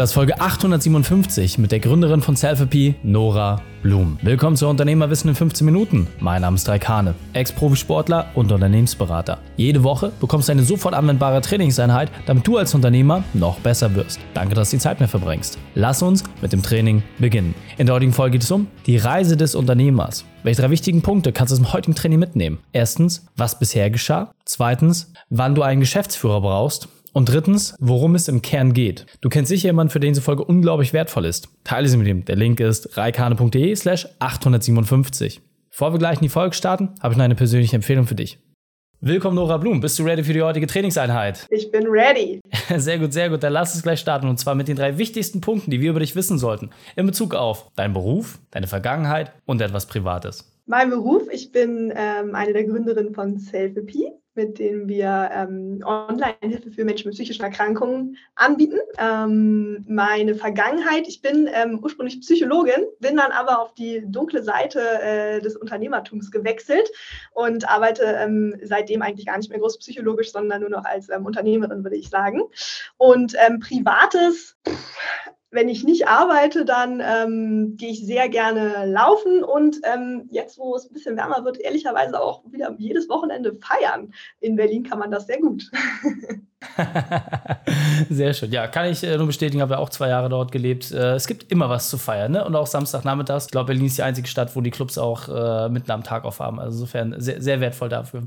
Das ist Folge 857 mit der Gründerin von Selfie, Nora Blum. Willkommen zu Unternehmerwissen in 15 Minuten. Mein Name ist Raikane, Ex-Profisportler und Unternehmensberater. Jede Woche bekommst du eine sofort anwendbare Trainingseinheit, damit du als Unternehmer noch besser wirst. Danke, dass du die Zeit mir verbringst. Lass uns mit dem Training beginnen. In der heutigen Folge geht es um die Reise des Unternehmers. Welche drei wichtigen Punkte kannst du aus dem heutigen Training mitnehmen? Erstens, was bisher geschah. Zweitens, wann du einen Geschäftsführer brauchst. Und drittens, worum es im Kern geht. Du kennst sicher jemanden, für den diese Folge unglaublich wertvoll ist. Teile sie mit ihm. Der Link ist reikane.de slash 857. Bevor wir gleich in die Folge starten, habe ich noch eine persönliche Empfehlung für dich. Willkommen, Nora Blum. Bist du ready für die heutige Trainingseinheit? Ich bin ready. Sehr gut, sehr gut. Dann lass uns gleich starten. Und zwar mit den drei wichtigsten Punkten, die wir über dich wissen sollten. In Bezug auf deinen Beruf, deine Vergangenheit und etwas Privates. Mein Beruf, ich bin ähm, eine der Gründerinnen von Selfie mit denen wir ähm, Online-Hilfe für Menschen mit psychischen Erkrankungen anbieten. Ähm, meine Vergangenheit, ich bin ähm, ursprünglich Psychologin, bin dann aber auf die dunkle Seite äh, des Unternehmertums gewechselt und arbeite ähm, seitdem eigentlich gar nicht mehr groß psychologisch, sondern nur noch als ähm, Unternehmerin, würde ich sagen. Und ähm, privates, wenn ich nicht arbeite, dann ähm, gehe ich sehr gerne laufen und ähm, jetzt, wo es ein bisschen wärmer wird, ehrlicherweise auch wieder jedes Wochenende feiern. In Berlin kann man das sehr gut. Sehr schön. Ja, kann ich äh, nur bestätigen, habe ja auch zwei Jahre dort gelebt. Äh, es gibt immer was zu feiern, ne? Und auch Samstagnachmittags. Ich glaube, Berlin ist die einzige Stadt, wo die Clubs auch äh, mitten am Tag aufhaben. Also insofern sehr, sehr wertvoll dafür.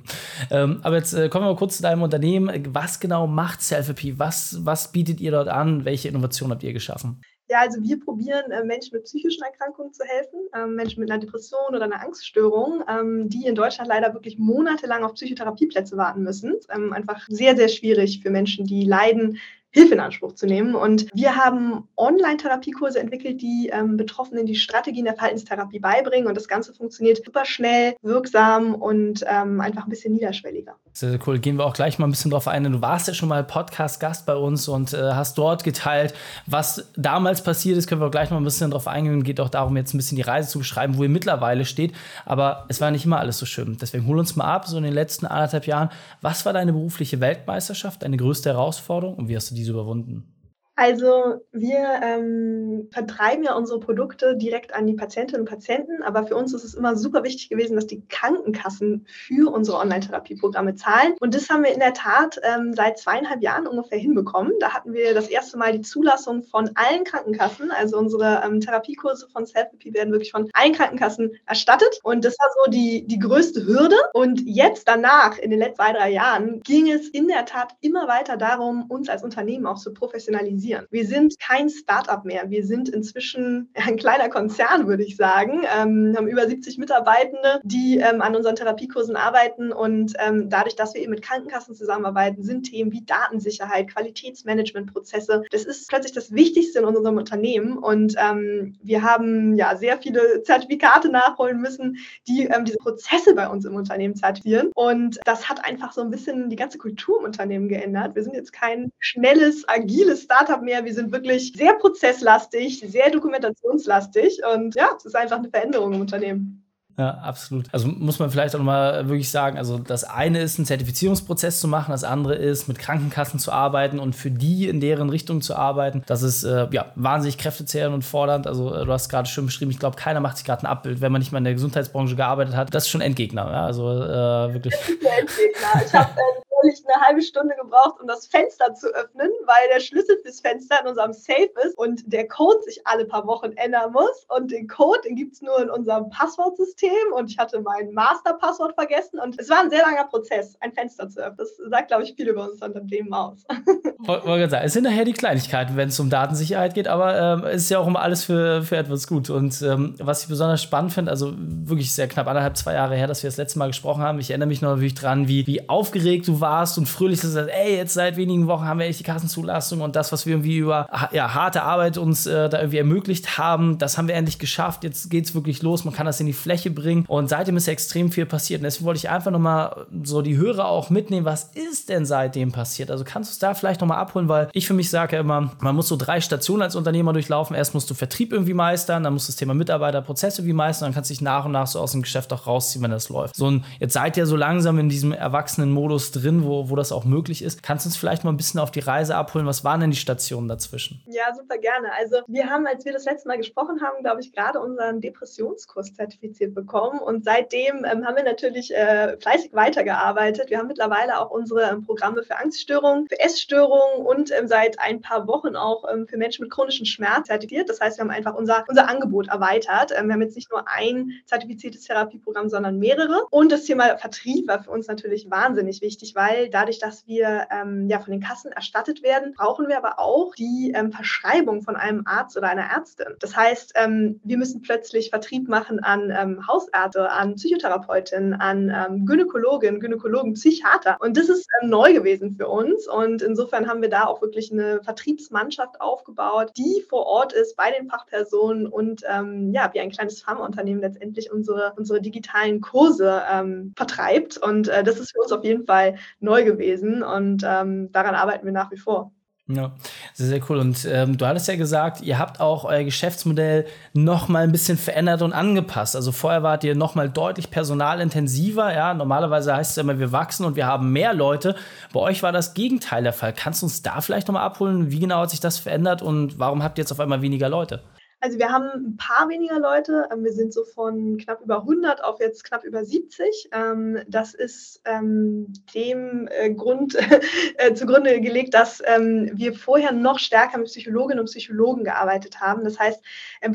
Ähm, aber jetzt äh, kommen wir mal kurz zu deinem Unternehmen. Was genau macht Selfie? Was, was bietet ihr dort an? Welche Innovation habt ihr geschaffen? Ja, also wir probieren äh, Menschen mit psychischen Erkrankungen zu helfen, ähm, Menschen mit einer Depression oder einer Angststörung, ähm, die in Deutschland leider wirklich monatelang auf Psychotherapieplätze warten müssen. Ähm, einfach sehr, sehr schwierig für Menschen, die leiden, Hilfe in Anspruch zu nehmen. Und wir haben Online-Therapiekurse entwickelt, die ähm, Betroffenen die Strategien der Verhaltenstherapie beibringen. Und das Ganze funktioniert super schnell, wirksam und ähm, einfach ein bisschen niederschwelliger. Sehr, cool. Gehen wir auch gleich mal ein bisschen drauf ein. Du warst ja schon mal Podcast-Gast bei uns und äh, hast dort geteilt, was damals passiert ist. Können wir auch gleich mal ein bisschen drauf eingehen. Geht auch darum, jetzt ein bisschen die Reise zu beschreiben, wo ihr mittlerweile steht. Aber es war nicht immer alles so schön. Deswegen hol uns mal ab, so in den letzten anderthalb Jahren. Was war deine berufliche Weltmeisterschaft, deine größte Herausforderung und wie hast du diese überwunden? Also wir ähm, vertreiben ja unsere Produkte direkt an die Patientinnen und Patienten, aber für uns ist es immer super wichtig gewesen, dass die Krankenkassen für unsere Online-Therapieprogramme zahlen. Und das haben wir in der Tat ähm, seit zweieinhalb Jahren ungefähr hinbekommen. Da hatten wir das erste Mal die Zulassung von allen Krankenkassen. Also unsere ähm, Therapiekurse von Self-Therapy werden wirklich von allen Krankenkassen erstattet. Und das war so die, die größte Hürde. Und jetzt danach, in den letzten zwei, drei Jahren, ging es in der Tat immer weiter darum, uns als Unternehmen auch zu professionalisieren organisieren. Wir sind kein Startup mehr. Wir sind inzwischen ein kleiner Konzern, würde ich sagen. Ähm, haben über 70 Mitarbeitende, die ähm, an unseren Therapiekursen arbeiten. Und ähm, dadurch, dass wir eben mit Krankenkassen zusammenarbeiten, sind Themen wie Datensicherheit, Qualitätsmanagementprozesse, das ist plötzlich das Wichtigste in unserem Unternehmen. Und ähm, wir haben ja sehr viele Zertifikate nachholen müssen, die ähm, diese Prozesse bei uns im Unternehmen zertifizieren. Und das hat einfach so ein bisschen die ganze Kultur im Unternehmen geändert. Wir sind jetzt kein schnelles, agiles Startup habe mehr. Wir sind wirklich sehr prozesslastig, sehr dokumentationslastig und ja, es ist einfach eine Veränderung im Unternehmen. Ja, absolut. Also muss man vielleicht auch nochmal wirklich sagen, also das eine ist, einen Zertifizierungsprozess zu machen, das andere ist, mit Krankenkassen zu arbeiten und für die in deren Richtung zu arbeiten. Das ist äh, ja wahnsinnig kräftezehrend und fordernd. Also äh, du hast gerade schön beschrieben, ich glaube, keiner macht sich gerade ein Abbild, wenn man nicht mal in der Gesundheitsbranche gearbeitet hat. Das ist schon Endgegner. Ja? Also äh, wirklich. Endgegner. Ich habe äh, neulich eine halbe Stunde gebraucht, um das Fenster zu öffnen, weil der Schlüssel fürs Fenster in unserem Safe ist und der Code sich alle paar Wochen ändern muss. Und den Code, den gibt es nur in unserem Passwortsystem und ich hatte mein Masterpasswort vergessen und es war ein sehr langer Prozess, ein Fenster zu öffnen. Das sagt, glaube ich, viel über unser Unternehmen aus. Wollte sagen, es sind nachher die Kleinigkeiten, wenn es um Datensicherheit geht, aber ähm, es ist ja auch immer alles für, für etwas gut. Und ähm, was ich besonders spannend finde, also wirklich sehr knapp anderthalb, zwei Jahre her, dass wir das letzte Mal gesprochen haben. Ich erinnere mich noch natürlich dran, wie, wie aufgeregt du warst warst und fröhlich gesagt, ey, jetzt seit wenigen Wochen haben wir echt die Kassenzulassung und das, was wir irgendwie über ja, harte Arbeit uns äh, da irgendwie ermöglicht haben, das haben wir endlich geschafft. Jetzt geht es wirklich los, man kann das in die Fläche bringen und seitdem ist extrem viel passiert. Und deswegen wollte ich einfach nochmal so die Hörer auch mitnehmen, was ist denn seitdem passiert? Also kannst du es da vielleicht nochmal abholen, weil ich für mich sage ja immer, man muss so drei Stationen als Unternehmer durchlaufen. Erst musst du Vertrieb irgendwie meistern, dann musst du das Thema Mitarbeiterprozesse irgendwie meistern, dann kannst du dich nach und nach so aus dem Geschäft auch rausziehen, wenn das läuft. So, und jetzt seid ihr so langsam in diesem erwachsenen Modus drin, Wo, wo das auch möglich ist. Kannst du uns vielleicht mal ein bisschen auf die Reise abholen? Was waren denn die Stationen dazwischen? Ja, super gerne. Also wir haben, als wir das letzte Mal gesprochen haben, glaube ich, gerade unseren Depressionskurs zertifiziert bekommen. Und seitdem ähm, haben wir natürlich äh, fleißig weitergearbeitet. Wir haben mittlerweile auch unsere ähm, Programme für Angststörungen, für Essstörungen und ähm, seit ein paar Wochen auch ähm, für Menschen mit chronischen Schmerz zertifiziert. Das heißt, wir haben einfach unser, unser Angebot erweitert. Ähm, wir haben jetzt nicht nur ein zertifiziertes Therapieprogramm, sondern mehrere. Und das Thema Vertrieb war für uns natürlich wahnsinnig wichtig, weil dadurch, dass wir ähm, ja von den Kassen erstattet werden, brauchen wir aber auch die Verschreibung von einem Arzt oder einer Ärztin. Das heißt, wir müssen plötzlich Vertrieb machen an Hausärzte, an Psychotherapeutinnen, an Gynäkologinnen, Gynäkologen, Psychiater. Und das ist neu gewesen für uns. Und insofern haben wir da auch wirklich eine Vertriebsmannschaft aufgebaut, die vor Ort ist bei den Fachpersonen und ähm, ja, wie ein kleines Pharmaunternehmen letztendlich unsere, unsere digitalen Kurse ähm, vertreibt. Und äh, das ist für uns auf jeden Fall neu gewesen und ähm, daran arbeiten wir nach wie vor. Ja, sehr, sehr cool. Und ähm, du hattest ja gesagt, ihr habt auch euer Geschäftsmodell noch mal ein bisschen verändert und angepasst. Also vorher wart ihr noch mal deutlich personalintensiver. Ja, normalerweise heißt es immer, wir wachsen und wir haben mehr Leute. Bei euch war das Gegenteil der Fall. Kannst du uns da vielleicht noch mal abholen? Wie genau hat sich das verändert und warum habt ihr jetzt auf einmal weniger Leute? Also wir haben ein paar weniger Leute. Ähm, wir sind so von knapp über 100 auf jetzt knapp über 70. Ähm, das ist ähm, dem äh, Grund äh, zugrunde gelegt, dass wir vorher noch stärker mit Psychologinnen und Psychologen gearbeitet haben. Das heißt,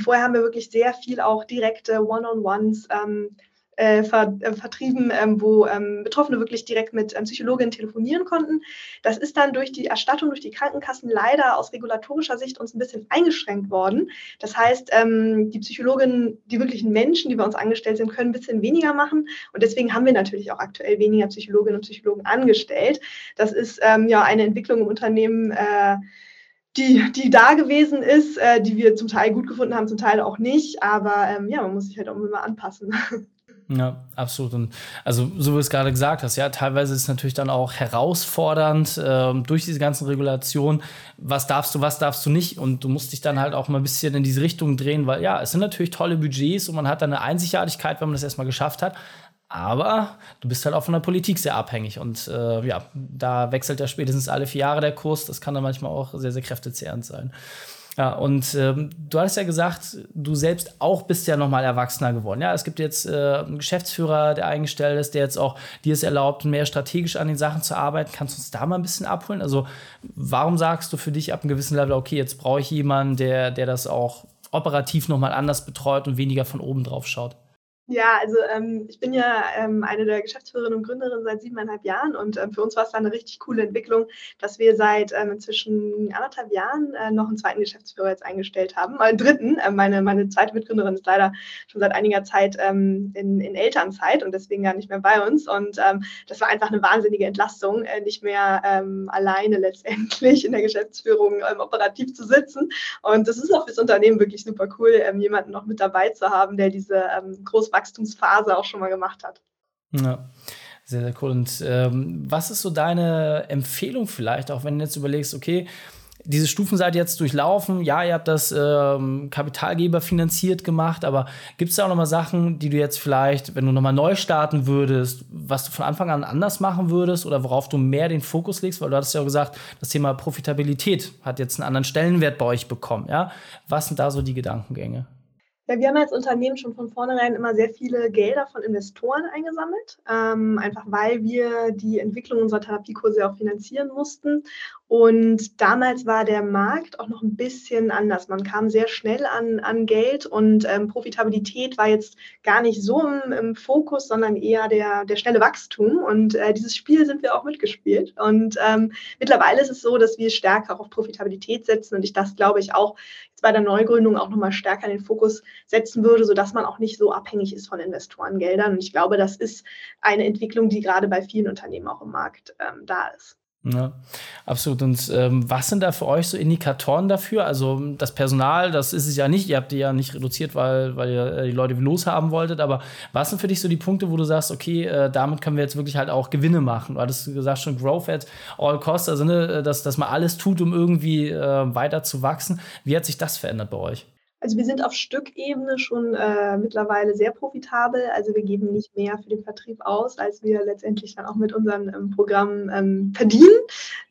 vorher haben wir wirklich sehr viel auch direkte One-on-Ones äh, ver, äh, vertrieben, ähm, wo ähm, Betroffene wirklich direkt mit ähm, Psychologinnen telefonieren konnten. Das ist dann durch die Erstattung durch die Krankenkassen leider aus regulatorischer Sicht uns ein bisschen eingeschränkt worden. Das heißt, ähm, die Psychologinnen, die wirklichen Menschen, die bei uns angestellt sind, können ein bisschen weniger machen. Und deswegen haben wir natürlich auch aktuell weniger Psychologinnen und Psychologen angestellt. Das ist ähm, ja eine Entwicklung im Unternehmen. Äh, die, die da gewesen ist, äh, die wir zum Teil gut gefunden haben, zum Teil auch nicht. Aber ähm, ja, man muss sich halt auch immer anpassen. Ja, absolut. Und also, so wie du es gerade gesagt hast, ja, teilweise ist es natürlich dann auch herausfordernd äh, durch diese ganzen Regulationen, was darfst du, was darfst du nicht. Und du musst dich dann halt auch mal ein bisschen in diese Richtung drehen, weil ja, es sind natürlich tolle Budgets und man hat dann eine Einzigartigkeit, wenn man das erstmal geschafft hat. Aber du bist halt auch von der Politik sehr abhängig. Und äh, ja, da wechselt ja spätestens alle vier Jahre der Kurs. Das kann dann manchmal auch sehr, sehr kräftezehrend sein. Ja, und ähm, du hast ja gesagt, du selbst auch bist ja nochmal erwachsener geworden. Ja, es gibt jetzt äh, einen Geschäftsführer, der eingestellt ist, der jetzt auch dir es erlaubt, mehr strategisch an den Sachen zu arbeiten. Kannst du uns da mal ein bisschen abholen? Also, warum sagst du für dich ab einem gewissen Level, okay, jetzt brauche ich jemanden, der, der das auch operativ nochmal anders betreut und weniger von oben drauf schaut? Ja, also ähm, ich bin ja ähm, eine der Geschäftsführerinnen und Gründerinnen seit siebeneinhalb Jahren und ähm, für uns war es dann eine richtig coole Entwicklung, dass wir seit ähm, inzwischen anderthalb Jahren äh, noch einen zweiten Geschäftsführer jetzt eingestellt haben, äh, dritten. Äh, meine, meine zweite Mitgründerin ist leider schon seit einiger Zeit ähm, in, in Elternzeit und deswegen gar nicht mehr bei uns und ähm, das war einfach eine wahnsinnige Entlastung, äh, nicht mehr ähm, alleine letztendlich in der Geschäftsführung ähm, operativ zu sitzen und das ist auch fürs Unternehmen wirklich super cool, ähm, jemanden noch mit dabei zu haben, der diese ähm, groß Wachstumsphase auch schon mal gemacht hat. Ja. Sehr, sehr cool. Und ähm, was ist so deine Empfehlung vielleicht, auch wenn du jetzt überlegst, okay, diese Stufen seid ihr jetzt durchlaufen. Ja, ihr habt das ähm, Kapitalgeber finanziert gemacht, aber gibt es da auch noch mal Sachen, die du jetzt vielleicht, wenn du noch mal neu starten würdest, was du von Anfang an anders machen würdest oder worauf du mehr den Fokus legst? Weil du hattest ja auch gesagt, das Thema Profitabilität hat jetzt einen anderen Stellenwert bei euch bekommen. Ja? Was sind da so die Gedankengänge? Ja, wir haben als Unternehmen schon von vornherein immer sehr viele Gelder von Investoren eingesammelt, ähm, einfach weil wir die Entwicklung unserer Therapiekurse auch finanzieren mussten. Und damals war der Markt auch noch ein bisschen anders. Man kam sehr schnell an, an Geld und ähm, Profitabilität war jetzt gar nicht so im, im, Fokus, sondern eher der, der schnelle Wachstum. Und äh, dieses Spiel sind wir auch mitgespielt. Und ähm, mittlerweile ist es so, dass wir stärker auf Profitabilität setzen und ich das, glaube ich, auch jetzt bei der Neugründung auch nochmal stärker in den Fokus setzen würde, sodass man auch nicht so abhängig ist von Investorengeldern. Und ich glaube, das ist eine Entwicklung, die gerade bei vielen Unternehmen auch im Markt ähm, da ist. Ja, absolut. Und ähm, was sind da für euch so Indikatoren dafür? Also das Personal, das ist es ja nicht. Ihr habt die ja nicht reduziert, weil, weil ihr äh, die Leute loshaben wolltet. Aber was sind für dich so die Punkte, wo du sagst, okay, äh, damit können wir jetzt wirklich halt auch Gewinne machen? Du hattest gesagt schon Growth at all costs, also ne, dass, dass man alles tut, um irgendwie äh, weiter zu wachsen. Wie hat sich das verändert bei euch? Also wir sind auf Stückebene schon äh, mittlerweile sehr profitabel. Also wir geben nicht mehr für den Vertrieb aus, als wir letztendlich dann auch mit unseren ähm, Programmen ähm, verdienen.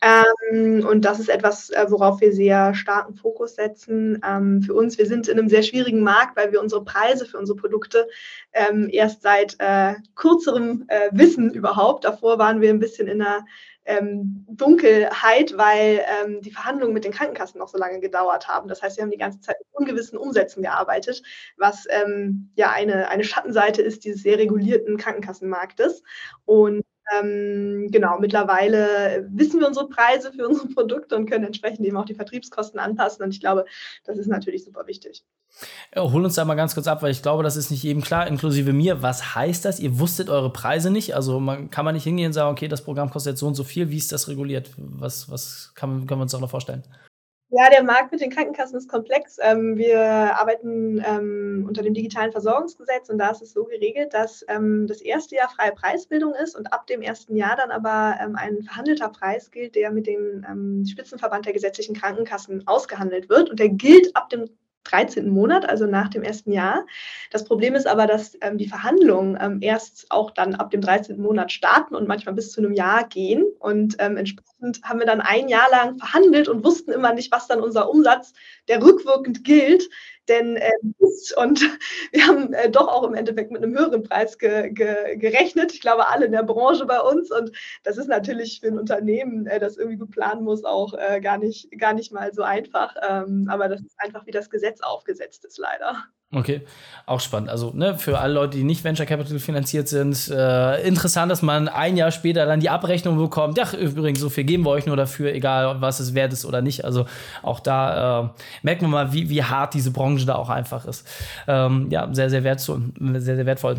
Ähm, und das ist etwas, äh, worauf wir sehr starken Fokus setzen. Ähm, für uns, wir sind in einem sehr schwierigen Markt, weil wir unsere Preise für unsere Produkte ähm, erst seit äh, kürzerem äh, Wissen überhaupt. Davor waren wir ein bisschen in einer ähm, Dunkelheit, weil ähm, die Verhandlungen mit den Krankenkassen noch so lange gedauert haben. Das heißt, wir haben die ganze Zeit mit ungewissen Umsätzen gearbeitet, was ähm, ja eine, eine Schattenseite ist dieses sehr regulierten Krankenkassenmarktes. Und ähm, genau, mittlerweile wissen wir unsere Preise für unsere Produkte und können entsprechend eben auch die Vertriebskosten anpassen. Und ich glaube, das ist natürlich super wichtig. Ja, hol uns da mal ganz kurz ab, weil ich glaube, das ist nicht jedem klar, inklusive mir. Was heißt das? Ihr wusstet eure Preise nicht? Also man, kann man nicht hingehen und sagen, okay, das Programm kostet jetzt so und so viel. Wie ist das reguliert? Was, was kann, können wir uns noch vorstellen? Ja, der Markt mit den Krankenkassen ist komplex. Ähm, wir arbeiten ähm, unter dem digitalen Versorgungsgesetz und da ist es so geregelt, dass ähm, das erste Jahr freie Preisbildung ist und ab dem ersten Jahr dann aber ein verhandelter Preis gilt, der mit dem Spitzenverband der gesetzlichen Krankenkassen ausgehandelt wird und der gilt ab dem 13. Monat, also nach dem ersten Jahr. Das Problem ist aber, dass ähm, die Verhandlungen ähm, erst auch dann ab dem 13. Monat starten und manchmal bis zu einem Jahr gehen. Und ähm, entsprechend haben wir dann ein Jahr lang verhandelt und wussten immer nicht, was dann unser Umsatz, der rückwirkend gilt, denn äh, und wir haben äh, doch auch im Endeffekt mit einem höheren Preis ge, ge, gerechnet. Ich glaube, alle in der Branche bei uns. Und das ist natürlich für ein Unternehmen, äh, das irgendwie gut planen muss, auch äh, gar, nicht, gar nicht mal so einfach. Ähm, aber das ist einfach, wie das Gesetz aufgesetzt ist, leider. Okay, auch spannend. Also ne, für alle Leute, die nicht Venture Capital finanziert sind, äh, interessant, dass man ein Jahr später dann die Abrechnung bekommt. Ja, übrigens, so viel geben wir euch nur dafür, egal was es wert ist oder nicht. Also auch da äh, merkt man mal, wie, wie hart diese Branche da auch einfach ist. Ähm, ja, sehr, sehr wertvoll. Sehr, sehr wertvoll.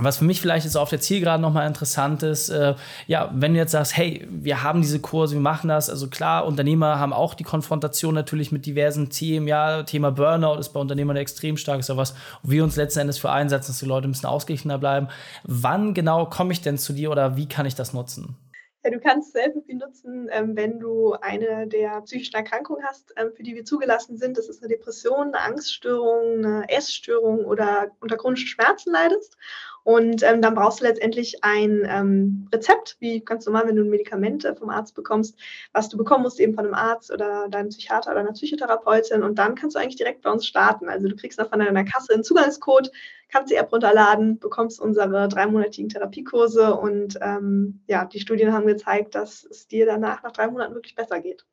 Was für mich vielleicht jetzt auf der Zielgerade nochmal interessant ist, äh, ja, wenn du jetzt sagst, hey, wir haben diese Kurse, wir machen das, also klar, Unternehmer haben auch die Konfrontation natürlich mit diversen Themen, ja, Thema Burnout ist bei Unternehmern extrem stark, ist ja was, wo wir uns letzten Endes für einsetzen, dass die Leute ein bisschen ausgeglichener bleiben. Wann genau komme ich denn zu dir oder wie kann ich das nutzen? Ja, du kannst Selfie nutzen, ähm, wenn du eine der psychischen Erkrankungen hast, ähm, für die wir zugelassen sind. Das ist eine Depression, eine Angststörung, eine Essstörung oder unter chronischen Schmerzen leidest. Und ähm, dann brauchst du letztendlich ein ähm, Rezept, wie ganz normal, wenn du ein Medikament vom Arzt bekommst, was du bekommen musst, eben von einem Arzt oder deinem Psychiater oder einer Psychotherapeutin. Und dann kannst du eigentlich direkt bei uns starten. Also du kriegst dann von deiner Kasse einen Zugangscode, kannst die App runterladen, bekommst unsere dreimonatigen Therapiekurse und ähm, ja, die Studien haben gezeigt, dass es dir danach nach drei Monaten wirklich besser geht.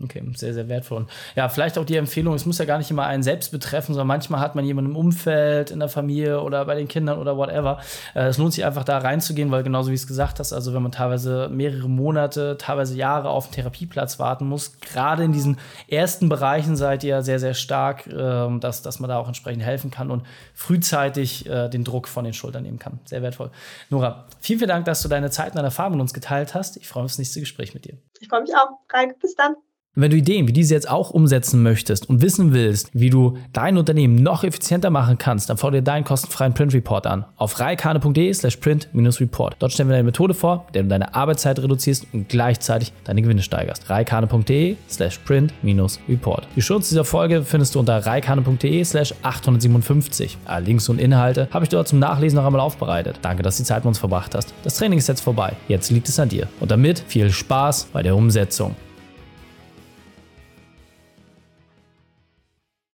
Okay, sehr, sehr wertvoll. ja, vielleicht auch die Empfehlung, es muss ja gar nicht immer einen selbst betreffen, sondern manchmal hat man jemanden im Umfeld, in der Familie oder bei den Kindern oder whatever. Äh, es lohnt sich einfach da reinzugehen, weil genauso wie es gesagt hast, also wenn man teilweise mehrere Monate, teilweise Jahre auf einen Therapieplatz warten muss, gerade in diesen ersten Bereichen seid ihr sehr, sehr stark, ähm, dass, dass man da auch entsprechend helfen kann und frühzeitig äh, den Druck von den Schultern nehmen kann. Sehr wertvoll. Nora, vielen, vielen Dank, dass du deine Zeit und deine Erfahrungen mit uns geteilt hast. Ich freue mich auf das nächste Gespräch mit dir. Ich freue mich auch. Raik, bis dann. Wenn du Ideen wie diese jetzt auch umsetzen möchtest und wissen willst, wie du dein Unternehmen noch effizienter machen kannst, dann dir deinen kostenfreien Print Report an auf reikane.de slash print-report. Dort stellen wir eine Methode vor, mit der du deine Arbeitszeit reduzierst und gleichzeitig deine Gewinne steigerst. reikane.de slash print-report. Die Schutz dieser Folge findest du unter reikane.de slash 857. Alle Links und Inhalte habe ich dort zum Nachlesen noch einmal aufbereitet. Danke, dass du die Zeit mit uns verbracht hast. Das Training ist jetzt vorbei. Jetzt liegt es an dir. Und damit viel Spaß bei der Umsetzung.